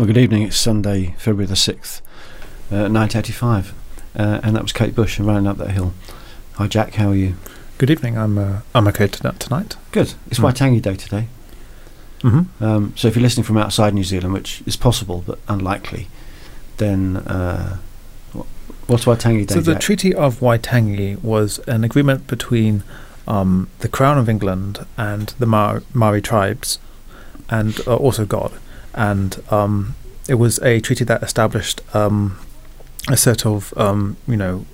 Well, good evening. It's Sunday, February the 6th, uh, 1985. Uh, and that was Kate Bush and Running Up That Hill. Hi, Jack. How are you? Good evening. I'm uh, I'm okay to, tonight. Good. It's Mm. Waitangi Day today. Mm-hmm. Um, so if you're listening from outside New Zealand, which is possible but unlikely, then uh, wh- what's Waitangi Day? So the Jack? Treaty of Waitangi was an agreement between um, the Crown of England and the Maori tribes, and uh, also God, and um, it was a treaty that established um, a set of um, you know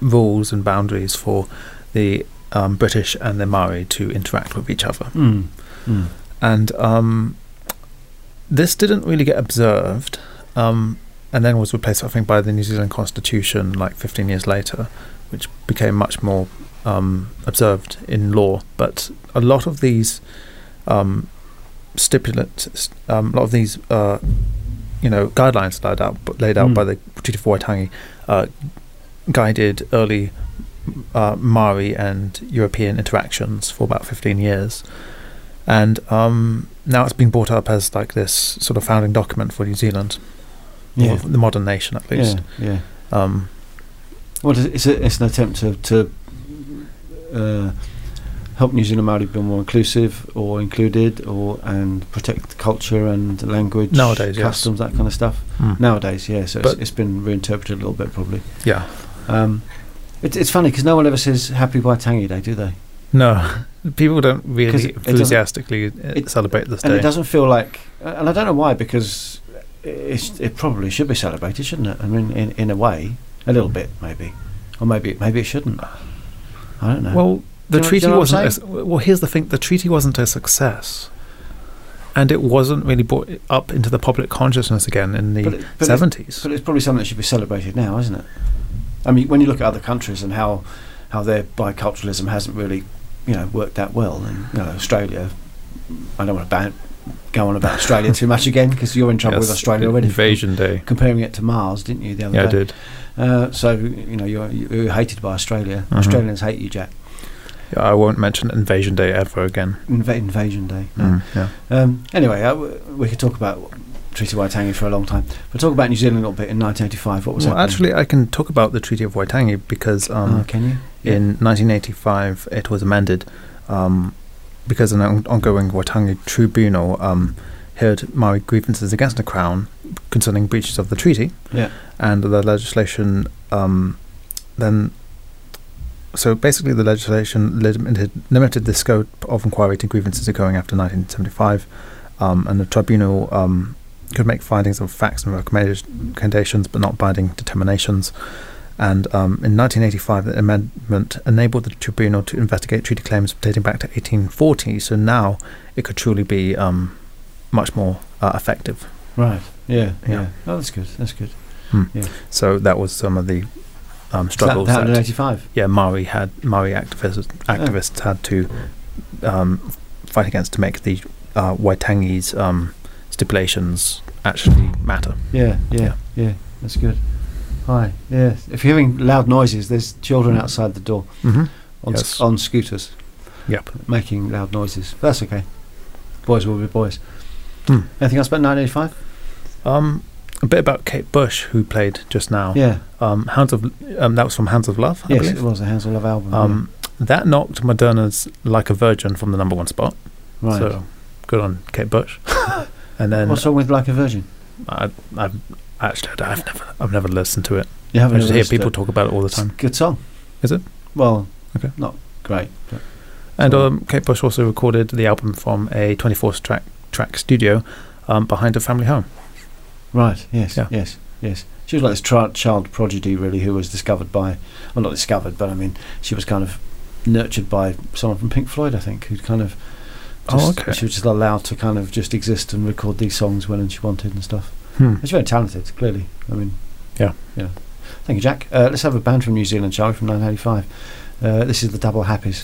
rules and boundaries for the um, British and the Maori to interact with each other. Mm. Mm. and um, this didn't really get observed, um, and then was replaced, I think, by the New Zealand Constitution like 15 years later, which became much more um, observed in law. But a lot of these um, stipulates, um, a lot of these, uh, you know, guidelines laid out laid out Mm. by the Treaty of Waitangi, uh, guided early uh, Maori and European interactions for about 15 years. And um, now it's been brought up as like this sort of founding document for New Zealand, Yeah. the modern nation at least. Yeah. Yeah. Um, Well, it's, it's, a, it's an attempt to, to uh, help New Zealand Maori be more inclusive or included or and protect culture and language, Nowadays, yes. customs, that kind of stuff. mm. Nowadays, yeah. So it's, it's been reinterpreted a little bit, probably. yeah, Um, it's it's funny because no one ever says Happy Waitangi Day, do they? no, people don't really it enthusiastically uh, it- celebrate this And day. it doesn't feel like, and I don't know why, because it's, it probably should be celebrated, shouldn't it? I mean, in, in a way, a little bit maybe, or maybe maybe it shouldn't. I don't know. Well, know- the you treaty know wasn't. A, well, here's the thing: the treaty wasn't a success, and it wasn't really brought up into the public consciousness again in the it- but it- seventies. But it's probably something that should be celebrated now, isn't it? I mean, when you look at other countries and how how their biculturalism hasn't really, you know, worked that well, and you know, Australia. I don't want to ban, go on about Australia too much again because you're in trouble with Australia already. Invasion Day. Comparing it to Mars, didn't you the other Yeah, I day? did. Uh, so you know you're, you're hated by Australia. Mhm. Australians hate you, Jack. Yeah, I won't mention Invasion Day ever again. Inva- invasion Day. No. Mm, yeah. Um, anyway, uh, w- we could talk about Treaty of Waitangi for a long time. But talk about New Zealand a little bit in 1985. What was Well, happening? actually, I can talk about the Treaty of Waitangi because um, oh, can you? Yeah. in 1985 it was amended um, because an on- ongoing Waitangi tribunal um, heard Maori grievances against the Crown concerning breaches of the treaty, Yeah. and the legislation um, then. So basically, the legislation limited, limited the scope of inquiry to grievances occurring after 1975, um, and the tribunal um, could make findings of facts and recommendations, but not binding determinations. And um, in 1985, the amendment enabled the tribunal to investigate treaty claims dating back to 1840. So now it could truly be um, much more uh, effective. Right. Yeah, yeah. Yeah. Oh, that's good. That's good. Yeah. So that was some of the um, struggles That, that, that 85. yeah Maori had Maori activists activists had to um, fight against to make the uh, Waitangi's um, stipulations actually matter. Yeah, yeah, yeah, That's good. Hi. Yeah. If you're hearing loud noises, there's children outside the door Mm-hmm. on s- Yes. on scooters Yep. making loud noises. But that's okay. Boys will be boys. Hmm. Anything else about 1985? Um, a bit about Kate Bush, who played just now. Yeah. Um, Hounds of um, that was from Hounds of Love. I Yes, believe. it was a Hounds of Love album. Um, that knocked Madonna's "Like a Virgin" from the number one spot. right. So good on Kate Bush. and then What's wrong with Like a Virgin? I, I've actually I've never I've never listened to it. You I haven't I just hear people it? talk about it all the It's a time. good song. Is it? Well, Okay. not great. And um, Kate Bush also recorded the album from a 24 track track studio um, behind a family home. Right. Yes. Yeah. Yes. Yes. She was like this tra- child prodigy, really, who was discovered by, well, not discovered, but I mean, she was kind of nurtured by someone from Pink Floyd, I think, who'd kind of. Oh, okay. She was just allowed to kind of just exist and record these songs when she wanted and stuff. Hmm. She's very talented, clearly. I mean, Yeah. Yeah. Thank you, Jack. Uh, let's have a band from New Zealand, shall we, from 1985. Uh, this is the Double Happies.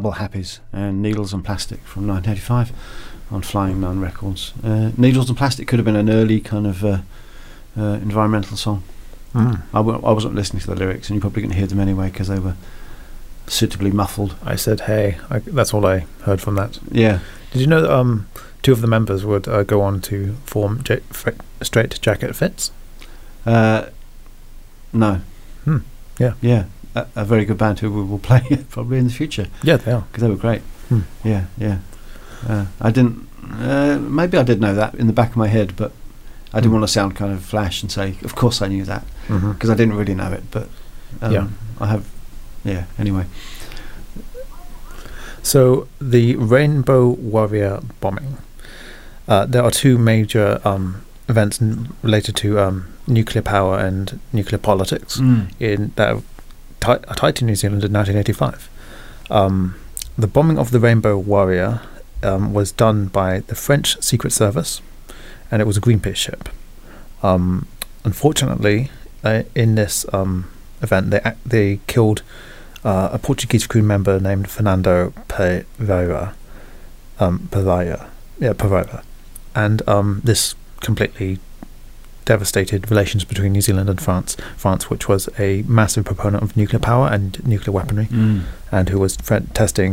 Double Happies and Needles and Plastic from 1985 on Flying Nun Records. Uh, Needles and Plastic could have been an early kind of uh, uh, environmental song. Mm. I w- I wasn't listening to the lyrics, and you probably couldn't hear them anyway because they were suitably muffled. I said, "Hey," I, that's all I heard from that. Yeah. Did you know that um, two of the members would uh, go on to form J- Straitjacket Fits? Uh, no. Hmm, yeah. Yeah. A, a very good band who we will play it probably in the future Yeah, they are. because they were great. Hmm. Yeah, yeah. Uh, I didn't. Uh, maybe I did know that in the back of my head, but I didn't Hmm. want to sound kind of flash and say, "Of course I knew that," Mm-hmm. because I didn't really know it. But um, Yeah. I have. Yeah. Anyway. So the Rainbow Warrior bombing. Uh, there are two major um, events n- related to um, nuclear power and nuclear politics in that are ti- are tied to New Zealand in 1985. Um, the bombing of the Rainbow Warrior um, was done by the French Secret Service, and it was a Greenpeace ship. Um, unfortunately, uh, in this um, event, they they killed uh, a Portuguese crew member named Fernando Pereira. Um, Pereira, yeah, Pereira, and um, this completely devastated relations between New Zealand and France. France, which was a massive proponent of nuclear power and nuclear weaponry, Mm. and who was fre- testing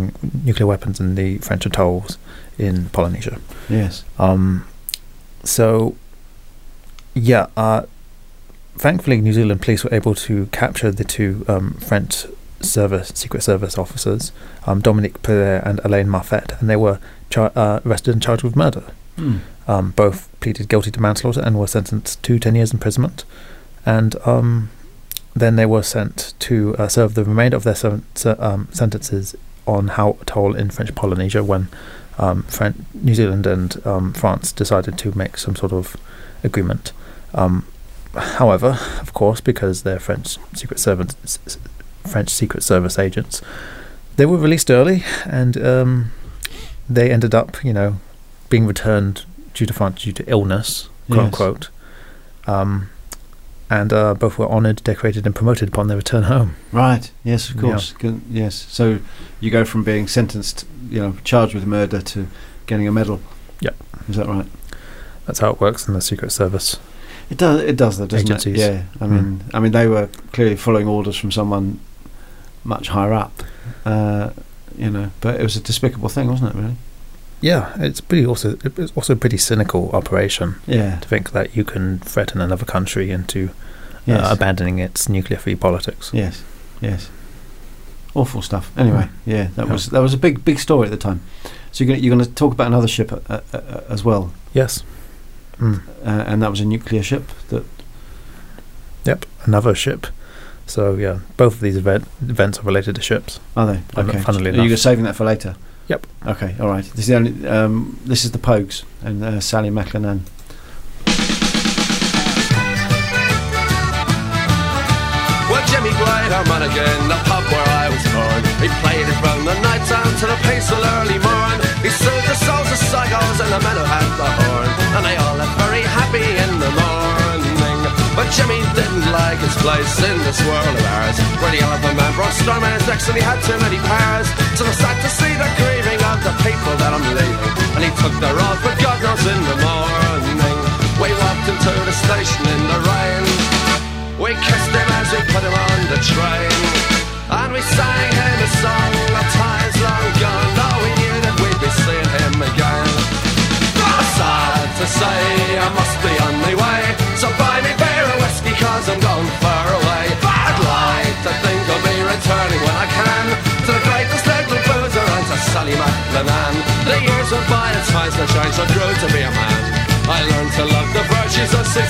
nuclear weapons in the French atolls in Polynesia. Yes. Um, so, yeah, uh, thankfully, New Zealand police were able to capture the two um, French service Secret Service officers, um, Dominique Perret and Alain Mafart, and they were char- uh, arrested and charged with murder. Mm. Um, both pleaded guilty to manslaughter and were sentenced to 10 years imprisonment. And um, then they were sent to uh, serve the remainder of their sen- se- um, sentences on Hao Atoll in French Polynesia when um, Fran- New Zealand and um, France decided to make some sort of agreement. Um, however, of course, because they're French Secret Service, s- s- French Secret Service agents, they were released early, and they ended up, you know, being returned due to France due to illness, quote Yes. unquote. Um, and uh, both were honoured, decorated, and promoted upon their return home. Right. Yes, of Yeah. course. Good- Yes. So you go from being sentenced, you know, charged with murder to getting a medal. Yep. Is that right? That's how it works in the Secret Service. It does. It does, though, doesn't Agencies. it? Yeah. I mean, I mean, they were clearly following orders from someone much higher up. Uh, you know, but it was a despicable thing, wasn't it? Really? Yeah, it's pretty also it's also a pretty cynical operation Yeah. to think that you can threaten another country into Yes. uh, abandoning its nuclear-free politics. yes. Yes. Awful stuff. Anyway, yeah, that Yeah. was that was a big big story at the time. So you're going you're going to talk about another ship uh, uh, uh, as well, Yes. Mm. uh, and that was a nuclear ship that Yep. Another ship. So yeah, both of these event, events are related to ships. Are they? Okay. funnily enough, Are you saving that for later? Yep. Okay. All right. This is the only. Um, this is the Pogues and uh, Sally MacLennane. Well, Jimmy White, I'm on again, the pub where I was born. He played it from the night time to the peaceful early morn. He soothed the souls of psychos and the men who had the horn. And they all left But Jimmy didn't like his place in this world of ours. Where the elephant man brought storm in his necks and he had too many powers. So I'm sad to see the grieving of the people that I'm leaving. And he took the road, but God knows in the morning. We walked into the station in the rain. We kissed him as we put him on the train. And we sang him a song of times long gone. Though we knew that we'd be seeing him again. Sad to say, I must be on my way. So buy me beer and whiskey, cause I'm gone far away. I'd like to think I'll be returning when I can. To the greatest little boozer and to Sally MacLennane. The years went by and times have changed, I grew to be a man. I learned to love the virtues of Sid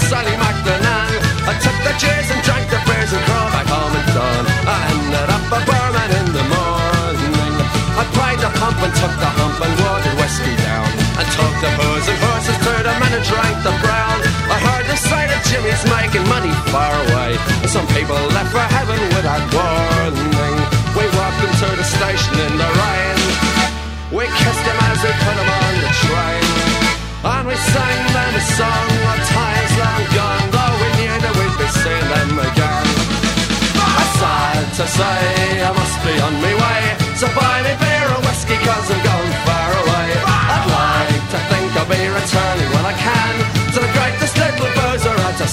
far away. Some people left for heaven without warning. We walked into the station in the rain. We kissed them as we put him on the train. And we sang them a song of times long gone, though we knew that we'd be seeing them again. Sad to say, I must be on my way. So buy me beer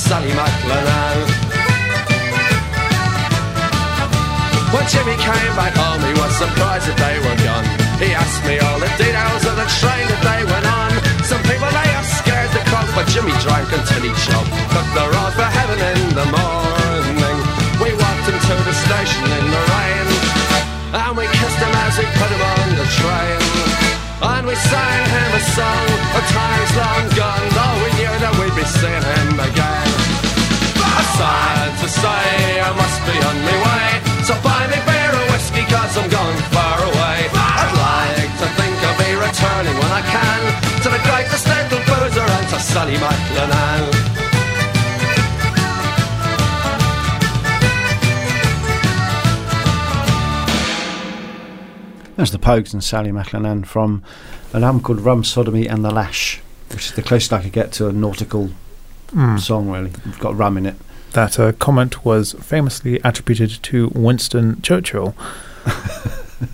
Sally MacLennane. When Jimmy came back home, he was surprised that they were gone. He asked me all the details of the train that they went on. Some people they are scared to cough, but Jimmy drank until he choked. Took the road for heaven in the morning. We walked him to the station in the rain, and we kissed him as we put him on the train. And we sang him a song of times long gone Though we knew that we'd be seeing him again Sad to say, I must be on my way. So buy me beer or whiskey, cause I'm going far away. I'd like to think I'll be returning when I can to the greatest little boozer and to Sally MacLennane. There's the Pogues and Sally MacLennane from an album called Rum Sodomy and the Lash, which is the closest I could get to a nautical Mm. song. Really, it's got rum in it. That uh, comment was famously attributed to Winston Churchill.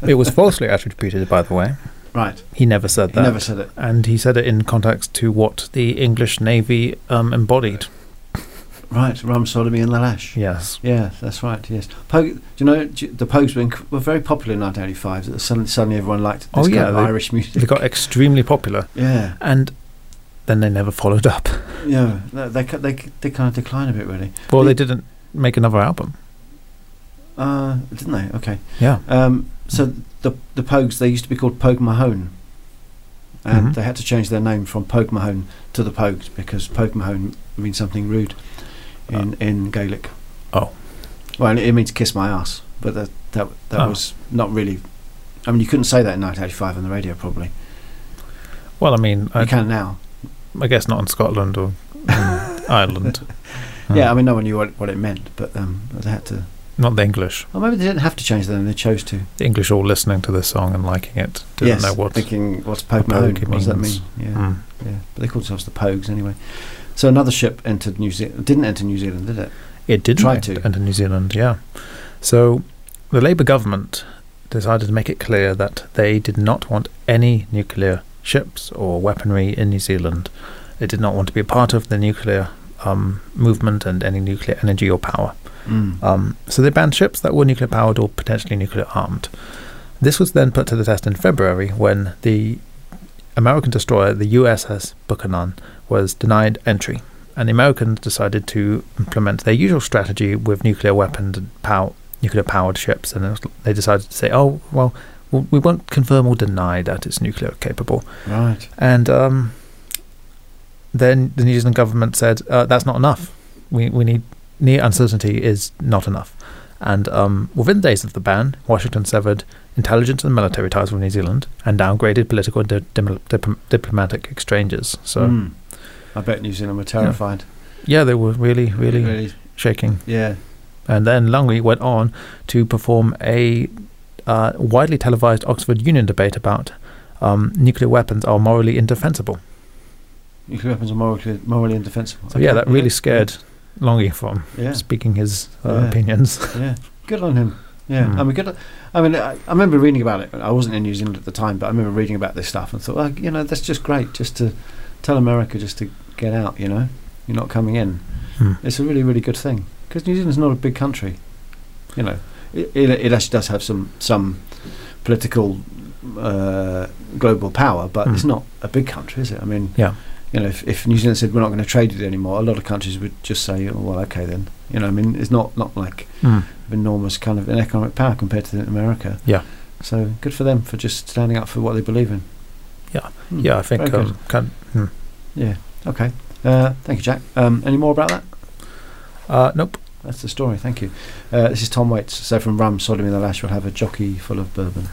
it was falsely attributed, by the way. Right, He never said he that. never said it. and he said it in context to what the English Navy um, embodied. Right, Rum Sodomy and the Lash. Yes. Yeah, that's right. Yes, Pogue. Do you know do you- the Pogues were, inc- were very popular in 1985. Suddenly, suddenly everyone liked this Oh, kind yeah, of they- Irish music. They got extremely popular, yeah, and then they never followed up. yeah. They, they they kind of declined a bit, really. Well, they The- didn't make another album. Uh, didn't they? Okay. Yeah. Um, so the the Pogues they used to be called Pogue Mahone, and Mhm. they had to change their name from Pogue Mahone to the Pogues because Pogue Mahone means something rude in in Gaelic. Oh. Well, it means kiss my ass, but that that that Oh. was not really. I mean, you couldn't say that in 1985 on the radio, probably. Well, I mean, You I, can now. I guess not in Scotland or um, Ireland. Yeah, I mean, no one knew what, what it meant, but um, they had to. not the English. Or maybe they didn't have to change their name; they chose to. The English all listening to this song and liking it didn't yes, know what. thinking what's Pogue What does that mean? Yeah. Mm. Yeah, but they called themselves the Pogues anyway. So another ship entered New Zealand. Didn't enter New Zealand, did it? It did enter to. enter New Zealand, yeah. So the Labour government decided to make it clear that they did not want any nuclear ships or weaponry in New Zealand. They did not want to be a part of the nuclear um, movement and any nuclear energy or power. Mm. Um, so they banned ships that were nuclear powered or potentially nuclear armed. This was then put to the test in February when the American destroyer, the USS Buchanan, was denied entry. And the Americans decided to implement their usual strategy with nuclear weapons and pow- nuclear powered ships. And was, they decided to say, oh, well, we won't confirm or deny that it's nuclear capable. Right. And um, then the New Zealand government said uh, that's not enough. We we need near uncertainty is not enough. And um, within days of the ban, Washington severed intelligence and military ties with New Zealand and downgraded political and di- diplomatic exchanges. So Mm. I bet New Zealand were terrified. yeah, they were really really Really. shaking. Yeah. And then Lange went on to perform a uh, widely televised Oxford Union debate about um, nuclear weapons are morally indefensible. Nuclear weapons are morally, morally indefensible. So yeah, that really scared Lange from Yeah. speaking his uh, Yeah. opinions. Yeah. Good on him. Yeah. Mm. I mean, good. I mean, I, I remember reading about it. I wasn't in New Zealand at the time, but I remember reading about this stuff and thought, well, you know, that's just great. Just to tell America just to get out. You know, you're not coming in. Hmm. It's a really, really good thing because New Zealand's not a big country. You know, it, it, actually does have some some political uh, global power, but Hmm. it's not a big country, is it? I mean, Yeah. you know, if, if New Zealand said we're not going to trade with you anymore, a lot of countries would just say, oh, well, okay then. You know, I mean, it's not not like Mm. enormous kind of an economic power compared to America. Yeah. So good for them for just standing up for what they believe in. Yeah. Hmm, Yeah, I think um, can, hmm. Yeah. Okay. Uh, thank you, Jack. Um, any more about that? uh, nope. That's the story. Thank you. Uh, this is Tom Waits. So from Rum, Sodomy and the Lash, we'll have a jockey full of bourbon.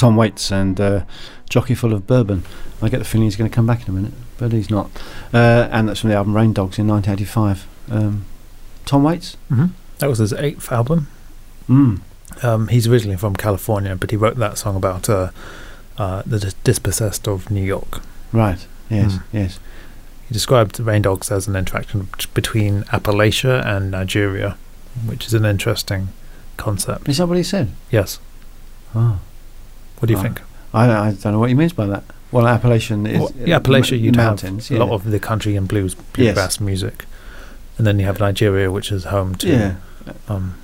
Tom Waits and uh, Jockey Full of Bourbon. I get the feeling he's going to come back in a minute, but he's not. Uh, and that's from the album Rain Dogs in 1985. Um, Tom Waits? hmm That was his eighth album. Mm. Um, he's originally from California, but he wrote that song about uh, uh, the dis- dispossessed of New York. Right. Yes. Mm. Yes. He described Rain Dogs as an interaction between Appalachia and Nigeria, which is an interesting concept. Is that what he said? Yes. Oh. What do you think? I, I don't know what he means by that. Well, Appalachian is Well, yeah, Appalachia, m- you'd mountains. have a lot of the country and blues, Yes. bluegrass music, and then you have Nigeria, which is home to. yeah. Um,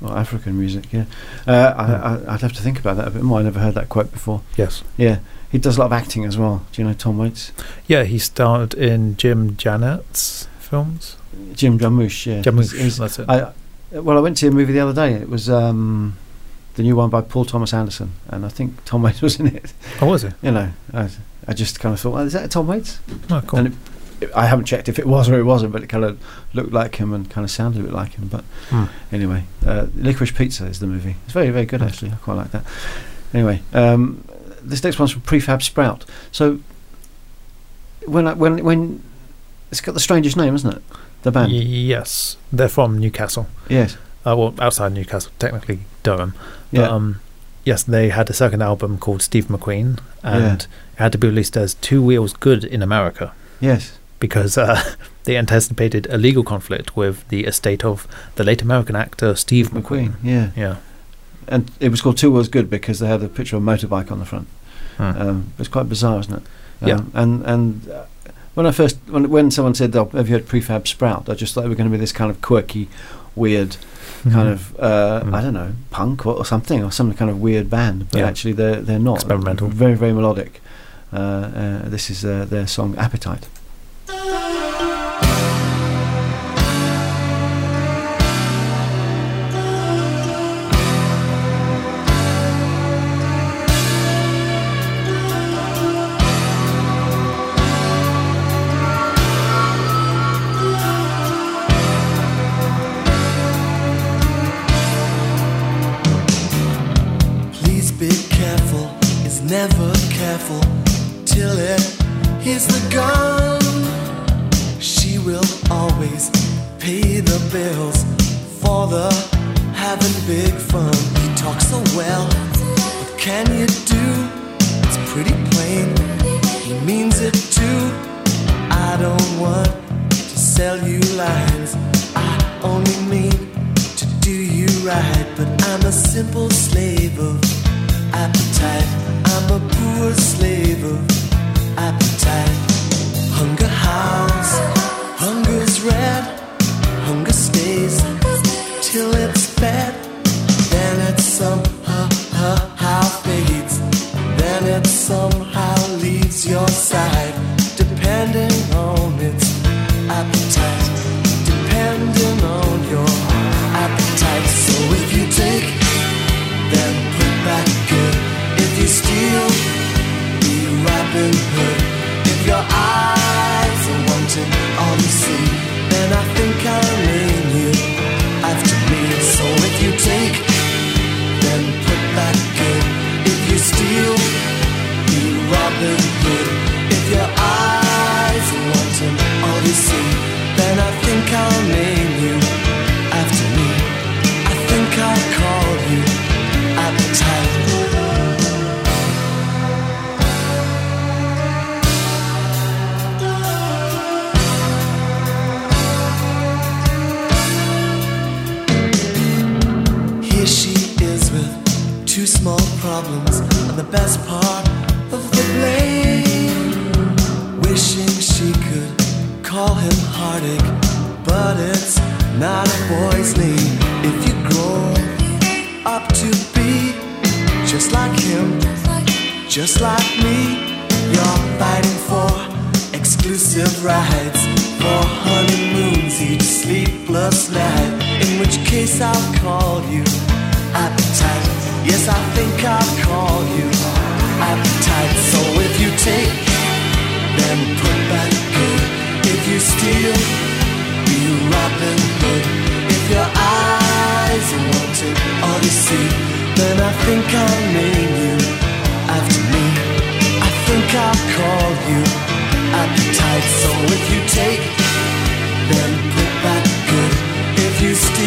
Well, African music. Yeah. Uh, I, I, I'd have to think about that a bit more. I never heard that quote before. yes. Yeah. He does a lot of acting as well. Do you know Tom Waits? Yeah, he starred in Jim Janet's films. Jim Jarmusch. Yeah. Jarmusch, that's it. I, well, I went to a movie the other day. It was um, the new one by Paul Thomas Anderson, and I think Tom Waits was in it. oh, was he? You know, I, I just kind of thought, oh, is that Tom Waits? Oh, cool. And it, I haven't checked if it was or it wasn't, but it kind of looked like him and kind of sounded a bit like him. But Hmm. anyway, uh, Licorice Pizza is the movie. It's very, very good actually. I quite like that. Anyway, um, this next one's from Prefab Sprout. So when I, when when it's got the strangest name, isn't it? The band. yes, they're from Newcastle. Yes. Uh, well, outside Newcastle, technically Durham. Yeah. Um, yes, they had a second album called Steve McQueen, and it had to be released as Two Wheels Good in America yes. because uh, they anticipated a legal conflict with the estate of the late American actor Steve McQueen. McQueen. Yeah. Yeah. And it was called Two Wheels Good because they had a picture of a motorbike on the front. Hmm. Um, it's quite bizarre, isn't it? Yeah. Um, and and uh, when I first when when someone said, oh, "Have you heard Prefab Sprout?" I just thought they were going to be this kind of quirky, weird kind of uh, Mhm. I don't know punk or, or something or some kind of weird band. But Yeah. actually, they're they're not Experimental. Very very melodic. Uh, uh, this is uh, their song "Appetite." The gun. She will always pay the bills for the having big fun. He talks so well, what can you do? It's pretty plain, he means it too. I don't want to sell you lines, I only mean to do you right, but I'm a simple slave of appetite. I'm a poor slave of appetite. Hunger howls, hunger's red, hunger stays till it's fed. Then it somehow fades. Then it somehow leaves your side,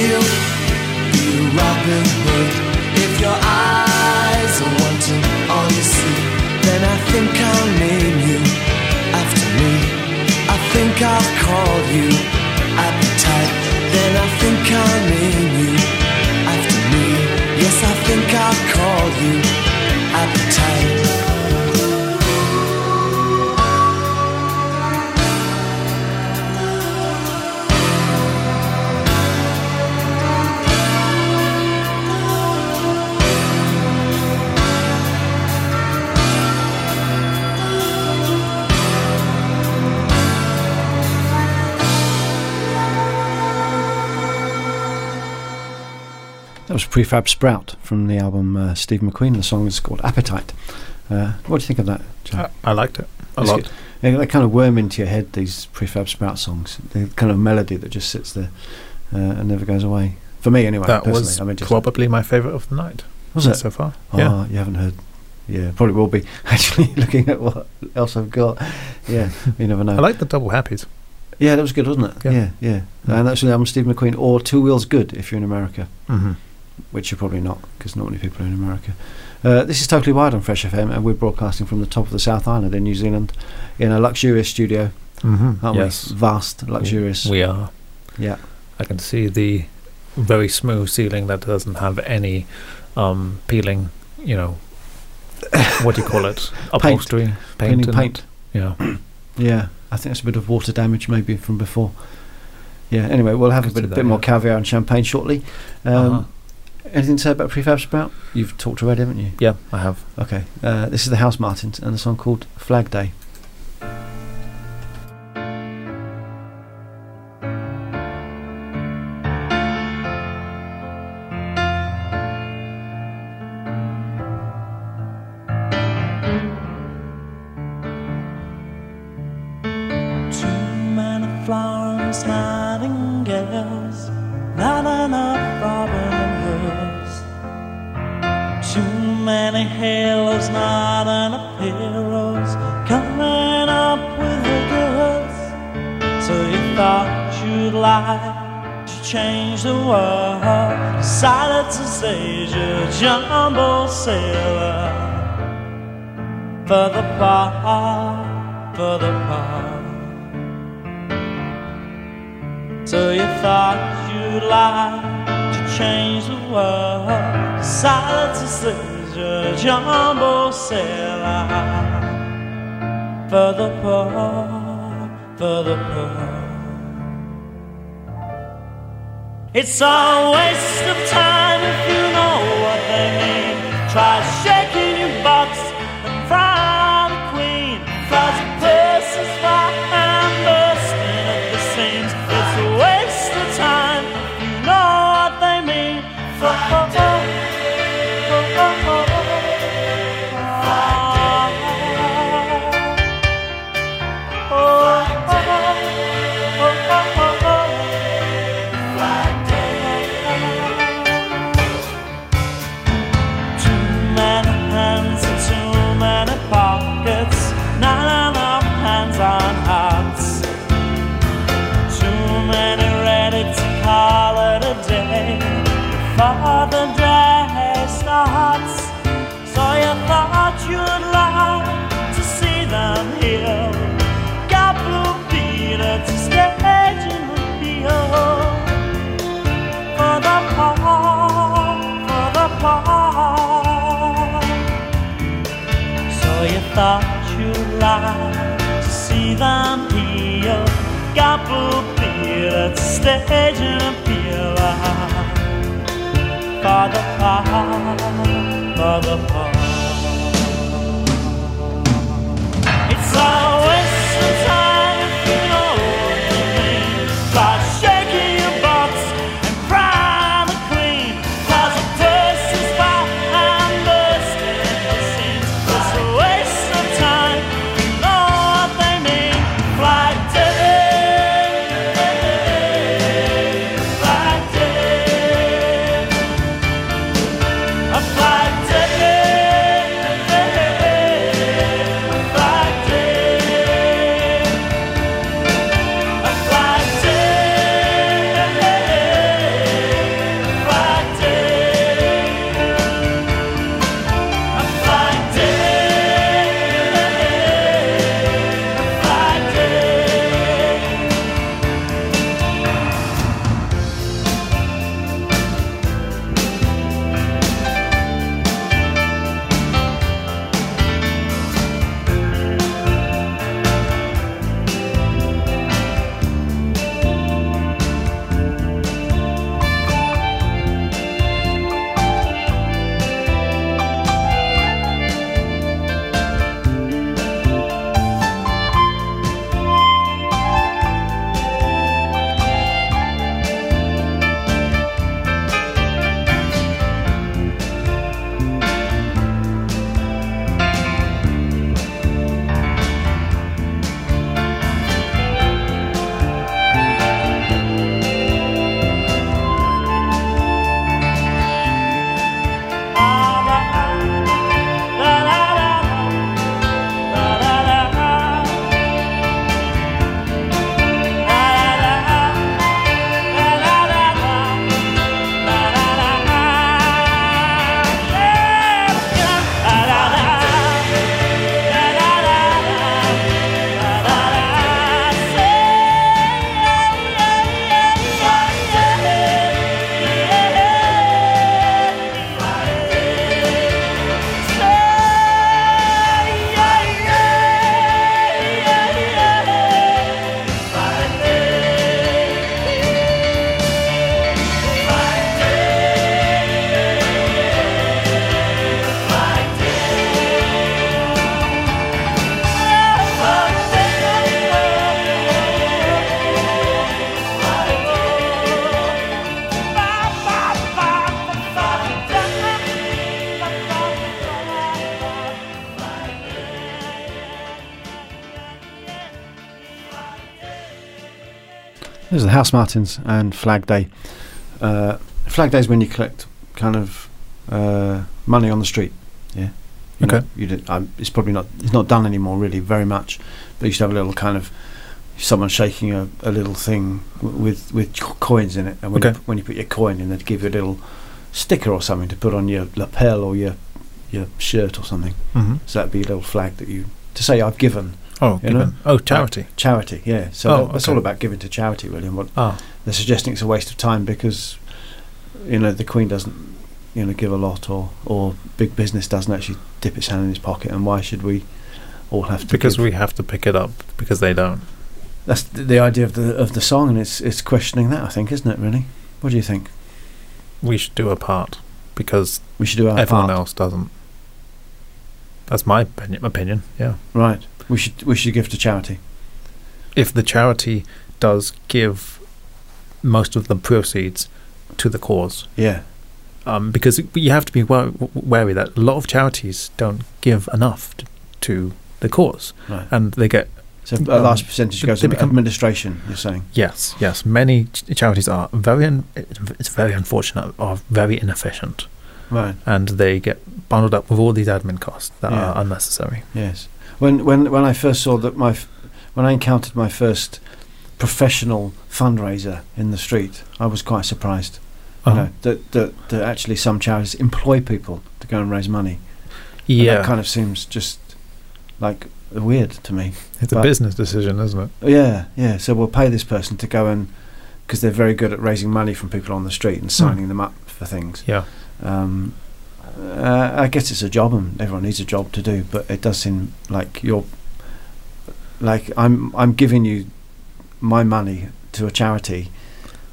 you steal, be Robin That was Prefab Sprout from the album uh, Steve McQueen. The song is called Appetite. Uh, what do you think of that, Joe? I, I liked it a It's lot. good. They, they kind of worm into your head, these Prefab Sprout songs. The kind of melody that just sits there uh, and never goes away. For me, anyway. that personally. was I mean, just, probably my favourite of the night Was it? so far. Oh, yeah. you haven't heard. Yeah, probably will be. Actually, looking at what else I've got. Yeah, you never know. I like the Double Happys. yeah, that was good, wasn't it? Yeah. Yeah, yeah. Mm. And that's the album Steve McQueen or Two Wheels Good if you're in America, Mm-hmm. Which you're probably not because not many people are in America. Uh, this is Totally Wired on Fresh FM, and we're broadcasting from the top of the South Island in New Zealand in a luxurious studio, Mm-hmm. aren't yes, we? Vast, luxurious. we are. yeah. I can see the very smooth ceiling that doesn't have any um, peeling. You know, what do you call it? Upholstery, paint, Painting paint. it. Yeah, Yeah, I think it's a bit of water damage maybe from before. Yeah, anyway, we'll have a bit, that, bit more caviar and champagne shortly. Um, Uh-huh. Anything to say about Prefab Sprout? You've talked already, haven't you? yeah, I have. Okay, uh, this is the Housemartins and the song called Flag Day. It's a waste of time before poor, for the Housemartins and Flag Day. Uh, Flag Day is when you collect kind of uh, money on the street. Yeah. You know, Okay. you did, um, it's probably not. It's not done anymore, really, very much. But you should have a little kind of someone shaking a, a little thing w- with with co- coins in it, and when, Okay. you, when you put your coin in, they'd give you a little sticker or something to put on your lapel or your your shirt or something. Mm-hmm. So that'd be a little flag that you to say I've given Oh, You know? Oh, charity. charity. Yeah. So Oh, that, that's okay. all about giving to charity, really. And what Ah, they're suggesting it's a waste of time because you know the Queen doesn't you know give a lot, or or big business doesn't actually dip its hand in its pocket, and why should we all have to? because give? we have to pick it up because they don't. that's the, the idea of the of the song, and it's it's questioning that I think, isn't it? Really, what do you think? We should do a part because We should do our everyone part. else doesn't. That's my opinion. Yeah. right? We should we should give to charity. If the charity does give most of the proceeds to the cause, Yeah, um, because you have to be wary that a lot of charities don't give enough to, to the cause, right. and they get So a um, large percentage they- goes they to become- administration. You're saying, yes, yes. Many ch- charities are very, un- it's very unfortunate, are very inefficient, right? and they get bundled up with all these admin costs that Yeah. are unnecessary. Yes. When when when I first saw that my f- when I encountered my first professional fundraiser in the street, I was quite surprised. You Uh-huh. know that, that that actually some charities employ people to go and raise money. And yeah, that kind of seems just like weird to me. it's a business decision, isn't it? Yeah, yeah. So we'll pay this person to go and because they're very good at raising money from people on the street and signing them up for things. Yeah. Um, uh, I guess it's a job, and everyone needs a job to do. But it does seem like you're like I'm. I'm giving you my money to a charity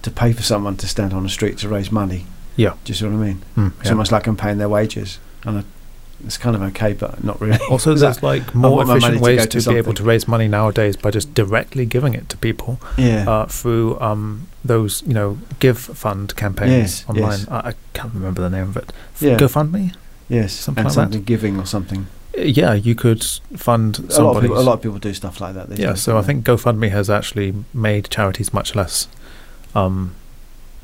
to pay for someone to stand on the street to raise money. Yeah. Do you see what I mean? Mm, It's almost like I'm paying their wages, and I, it's kind of okay, but not really. Also, there's like more want my money efficient ways go to, to be able to raise money nowadays by just directly giving it to people yeah. uh, through um, those, you know, give fund campaigns Yes, online. yes. I, I can't remember the name of it. yeah. GoFundMe. yes. something and like that. something giving or something. Uh, Yeah, you could fund A lot, of people, a lot of people do stuff like that. yeah, days, so I think GoFundMe has actually made charities much less um.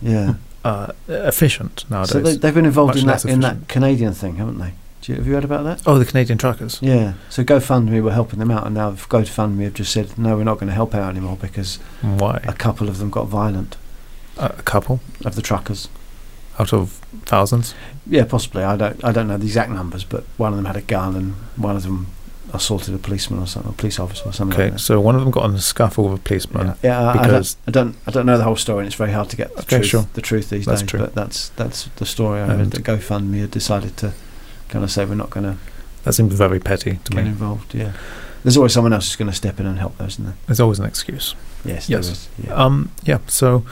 Yeah. uh, efficient nowadays. So they, they've been involved in that in that. Canadian thing, haven't they? Do you, have you heard about that? oh, the Canadian truckers. Yeah. So GoFundMe were helping them out, and now GoFundMe have just said no, we're not going to help out anymore because Why? a couple of them got violent A, a couple of the truckers. out of thousands. Yeah, possibly. I don't. I don't know the exact numbers, but one of them had a gun, and one of them assaulted a policeman or something, a police officer or something. Okay, Like so one of them got in a scuffle with a policeman. Yeah, yeah I- I, because- don't, I don't. I don't know the whole story, and it's very hard to get the Okay, truth. sure. The truth these That's days, true. but that's that's the story I heard. And- That GoFundMe had decided to kind of say we're not going to That seems very petty to get me. involved. Yeah. There's always someone else who's going to step in and help, though, isn't there? There's always an excuse. Yes. Yes. Is. Yeah. Um, yeah, so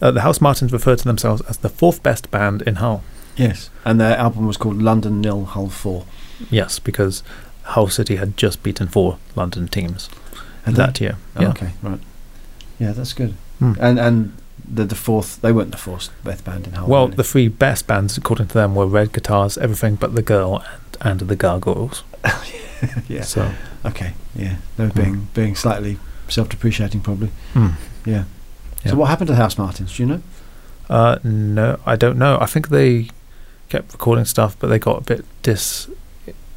uh, the Housemartins refer to themselves as the fourth best band in Hull. yes. And their album was called London Nil Hull Four. Yes, because Hull City had just beaten four London teams Had that they? year. Oh, yeah. Okay. Right. Yeah, that's good. Hmm. And and the, the fourth, they weren't the fourth best band in Hull. Well, the three best bands, according to them, were Red Guitars, Everything But the Girl, and, and the Gargoyles. yeah. So, Okay. Yeah. They were being being slightly self-depreciating, probably. hmm. Yeah. Yeah. So what happened to Housemartins? Do you know? uh, no, I don't know. I think they kept recording stuff, but they got a bit dis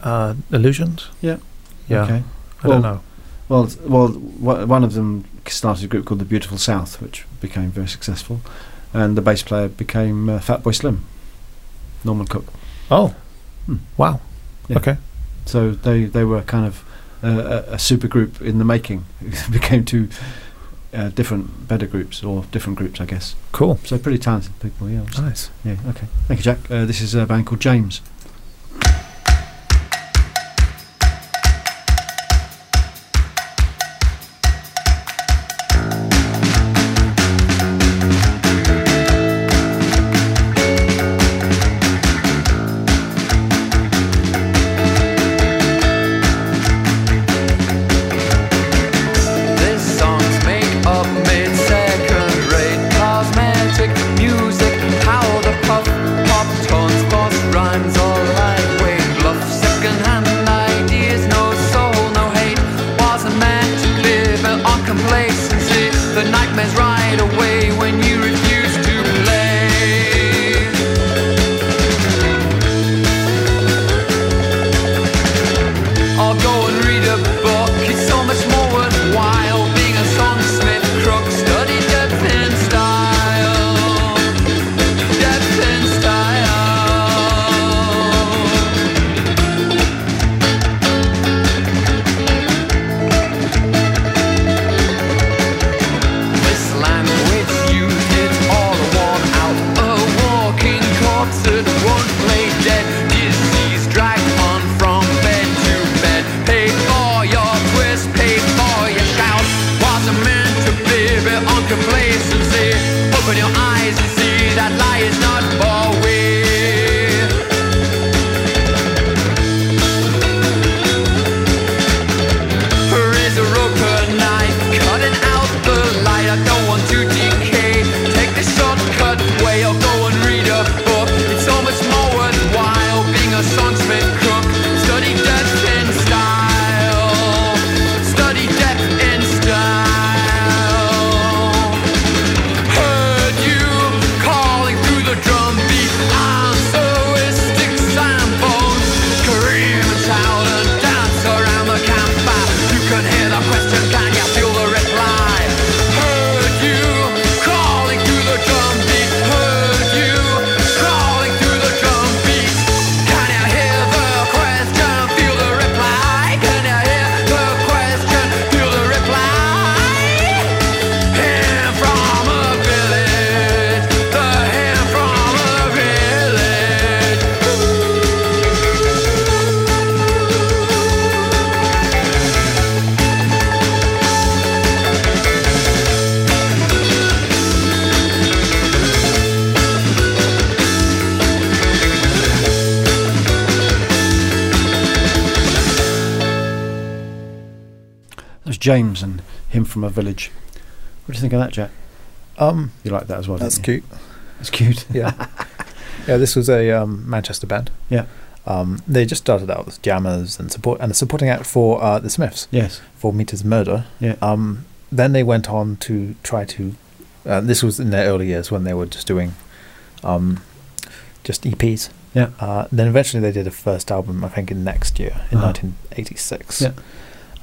uh, illusioned. Yeah. Yeah, Okay. I Well, don't know. Well, well, one of them started a group called the Beautiful South, which became very successful, and the bass player became uh, Fatboy Slim, Norman Cook. Oh, Hmm. wow. Yeah. Okay. So they they were kind of uh, a, a super group in the making. became two uh, different better groups or different groups, I guess. Cool. So pretty talented people. Yeah. Nice. Yeah. Okay. Thank you, Jack. Uh, this is a band called James. James and him from a village. What do you think of that, Jack? Um, You like that as well? that's cute. It's cute. Yeah, yeah. This was a um, Manchester band. Yeah. Um, they just started out as jammers and support and a supporting act for uh, the Smiths Yes. for Meat Is Murder. Yeah. Um, then they went on to try to. Uh, this was in their early years when they were just doing, um, just EPs. Yeah. Uh, then eventually they did a first album, I think, in next year in Uh-huh. 1986. Yeah.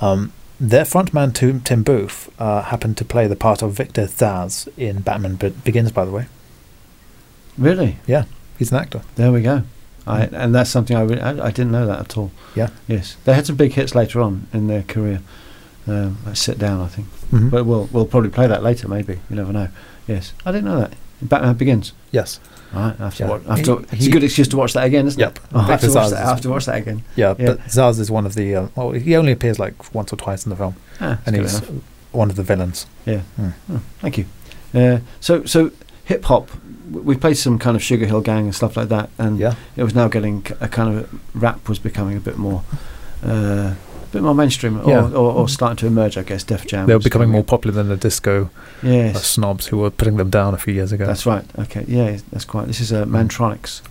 Um, their frontman Tim, Tim Booth uh, happened to play the part of Victor Zsasz in Batman Be- Begins. By the way, Really? yeah, he's an actor. There we go. I, and that's something I, re- I I didn't know that at all. Yeah. Yes, they had some big hits later on in their career. Um, like Sit Down, I think. Mhm. But we'll we'll probably play that later. Maybe you never know. Yes, I didn't know that. Batman Begins. yes, All right, I have to Yeah. watch. I have to, He- it's a good excuse to watch that again, isn't Yep. it? Oh, I, have to watch that, I have to watch that again. yeah, Yeah. But Zsasz is one of the. Uh, well, he only appears like once or twice in the film, Ah, and he's enough. one of the villains. Yeah. Hmm. Oh, thank you. Uh, so so hip hop. We played some kind of Sugarhill Gang and stuff like that, and Yeah, it was now getting a kind of rap was becoming a bit more, uh, bit more mainstream, or, Yeah. or, or starting to emerge. I guess Def Jam. they were becoming more popular than the disco uh, Yes, snobs who were putting them down a few years ago. that's right. Okay, yeah, that's quite. This is uh, Mantronix.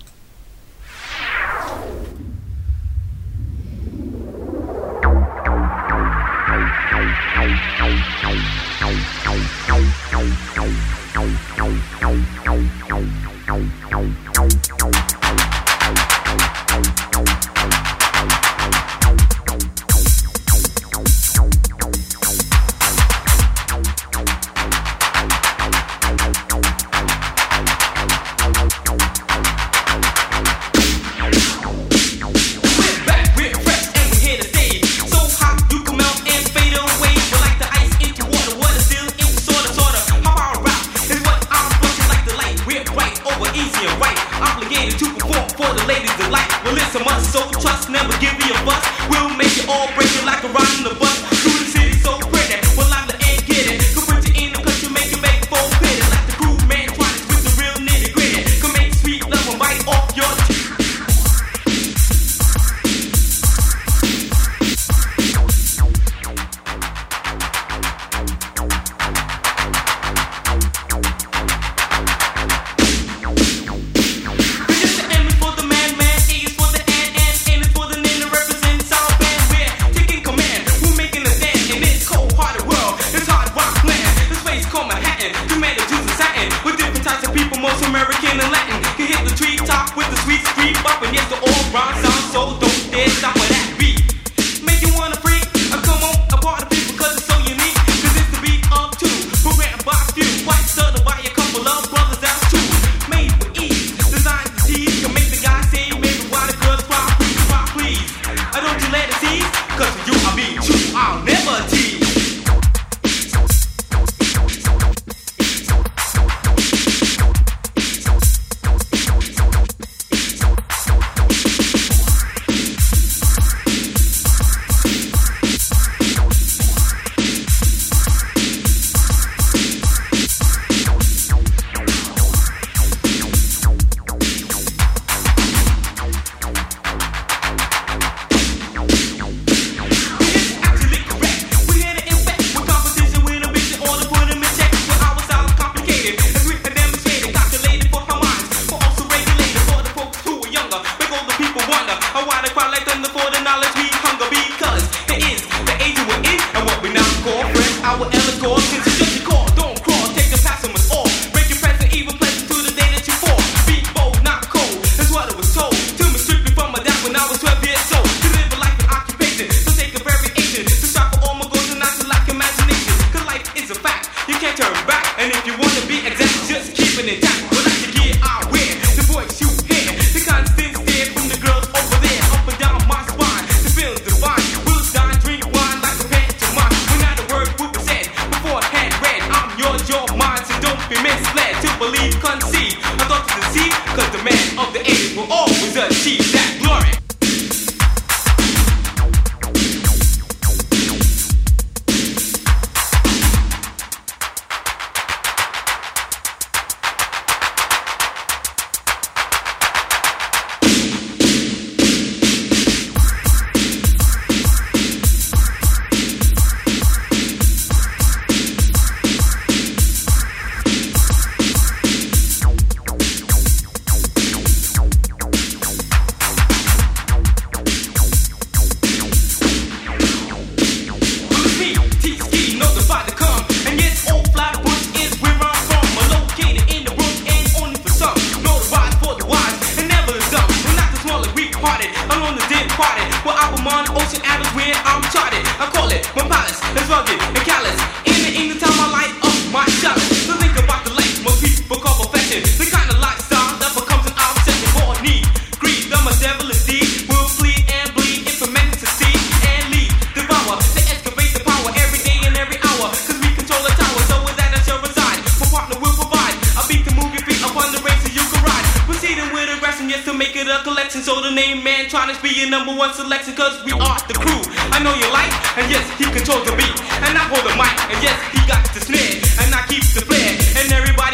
The crew. I know you like, and yes, he controls the beat. And I hold the mic, and yes, he got the snare. And I keep the flare, and everybody.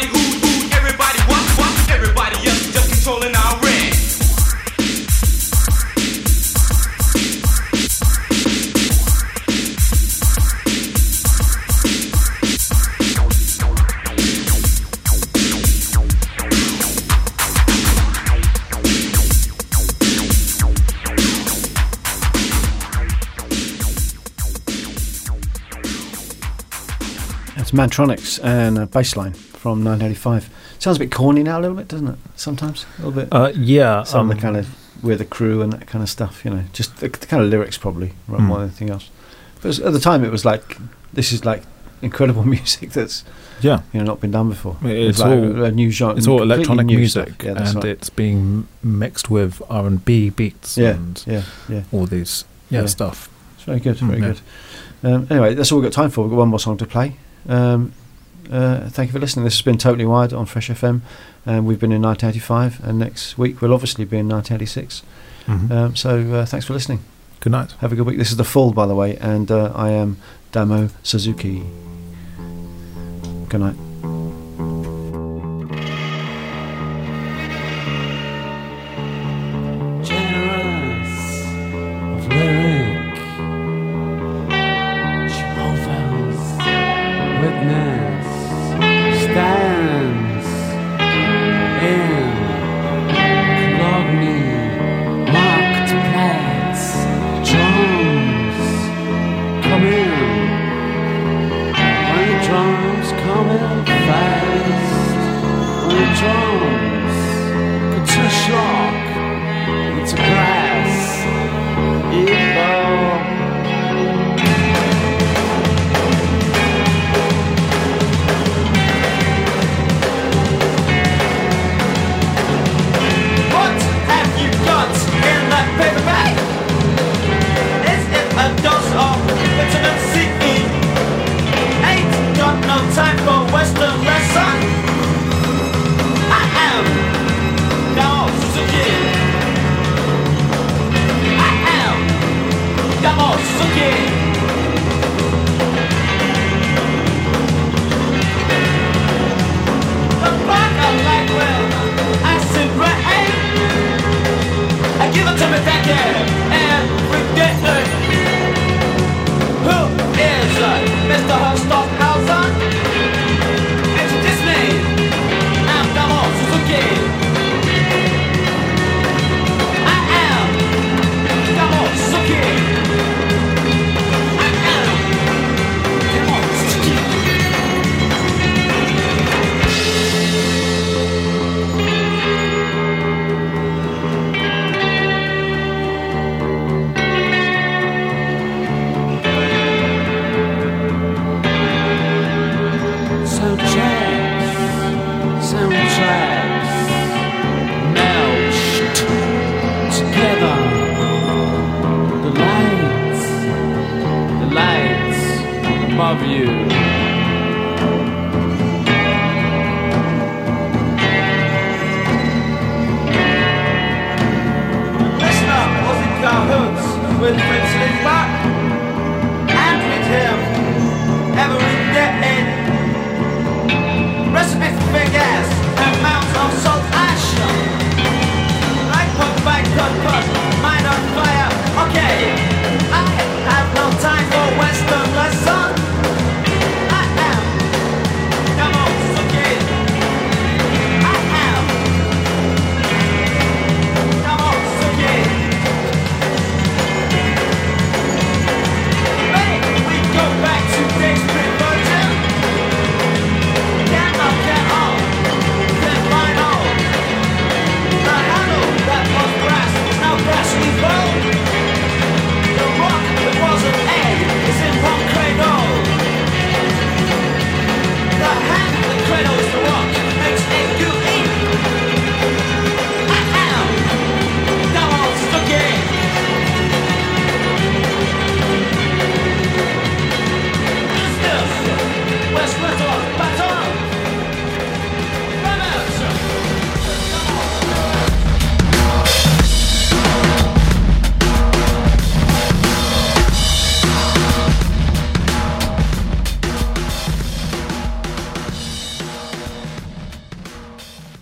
Mantronix and a bass line from 985 Sounds a bit corny now, a little bit, doesn't it? Sometimes a little bit. Uh, yeah, some um, of the um, kind of we're the crew and that kind of stuff. You know, just the, the kind of lyrics probably more mm. than hmm. anything else. But at the time, it was like this is like incredible music that's yeah you know not been done before. It's, it's like all a new genre. It's all electronic music, yeah, and right. it's being mixed with R and B beats. Yeah, and yeah, yeah. All these yeah, yeah. stuff. It's very good, very mm, good. Um, anyway, that's all we've got time for. We've got one more song to play. Um, uh, thank you for listening. This has been Totally Wired on Fresh FM. Um, we've been in 1985, and next week we'll obviously be in 1986. Mm-hmm. Um, so uh, thanks for listening. Good night. Have a good week. This is The Fall, by the way, and uh, I am Damo Suzuki. Good night. With Prince Limbach and with him every day. Recipe for big ass and mounds of salt ash. Right put back, cut, cut, mind on fire. Okay, I have no time for Western lesson.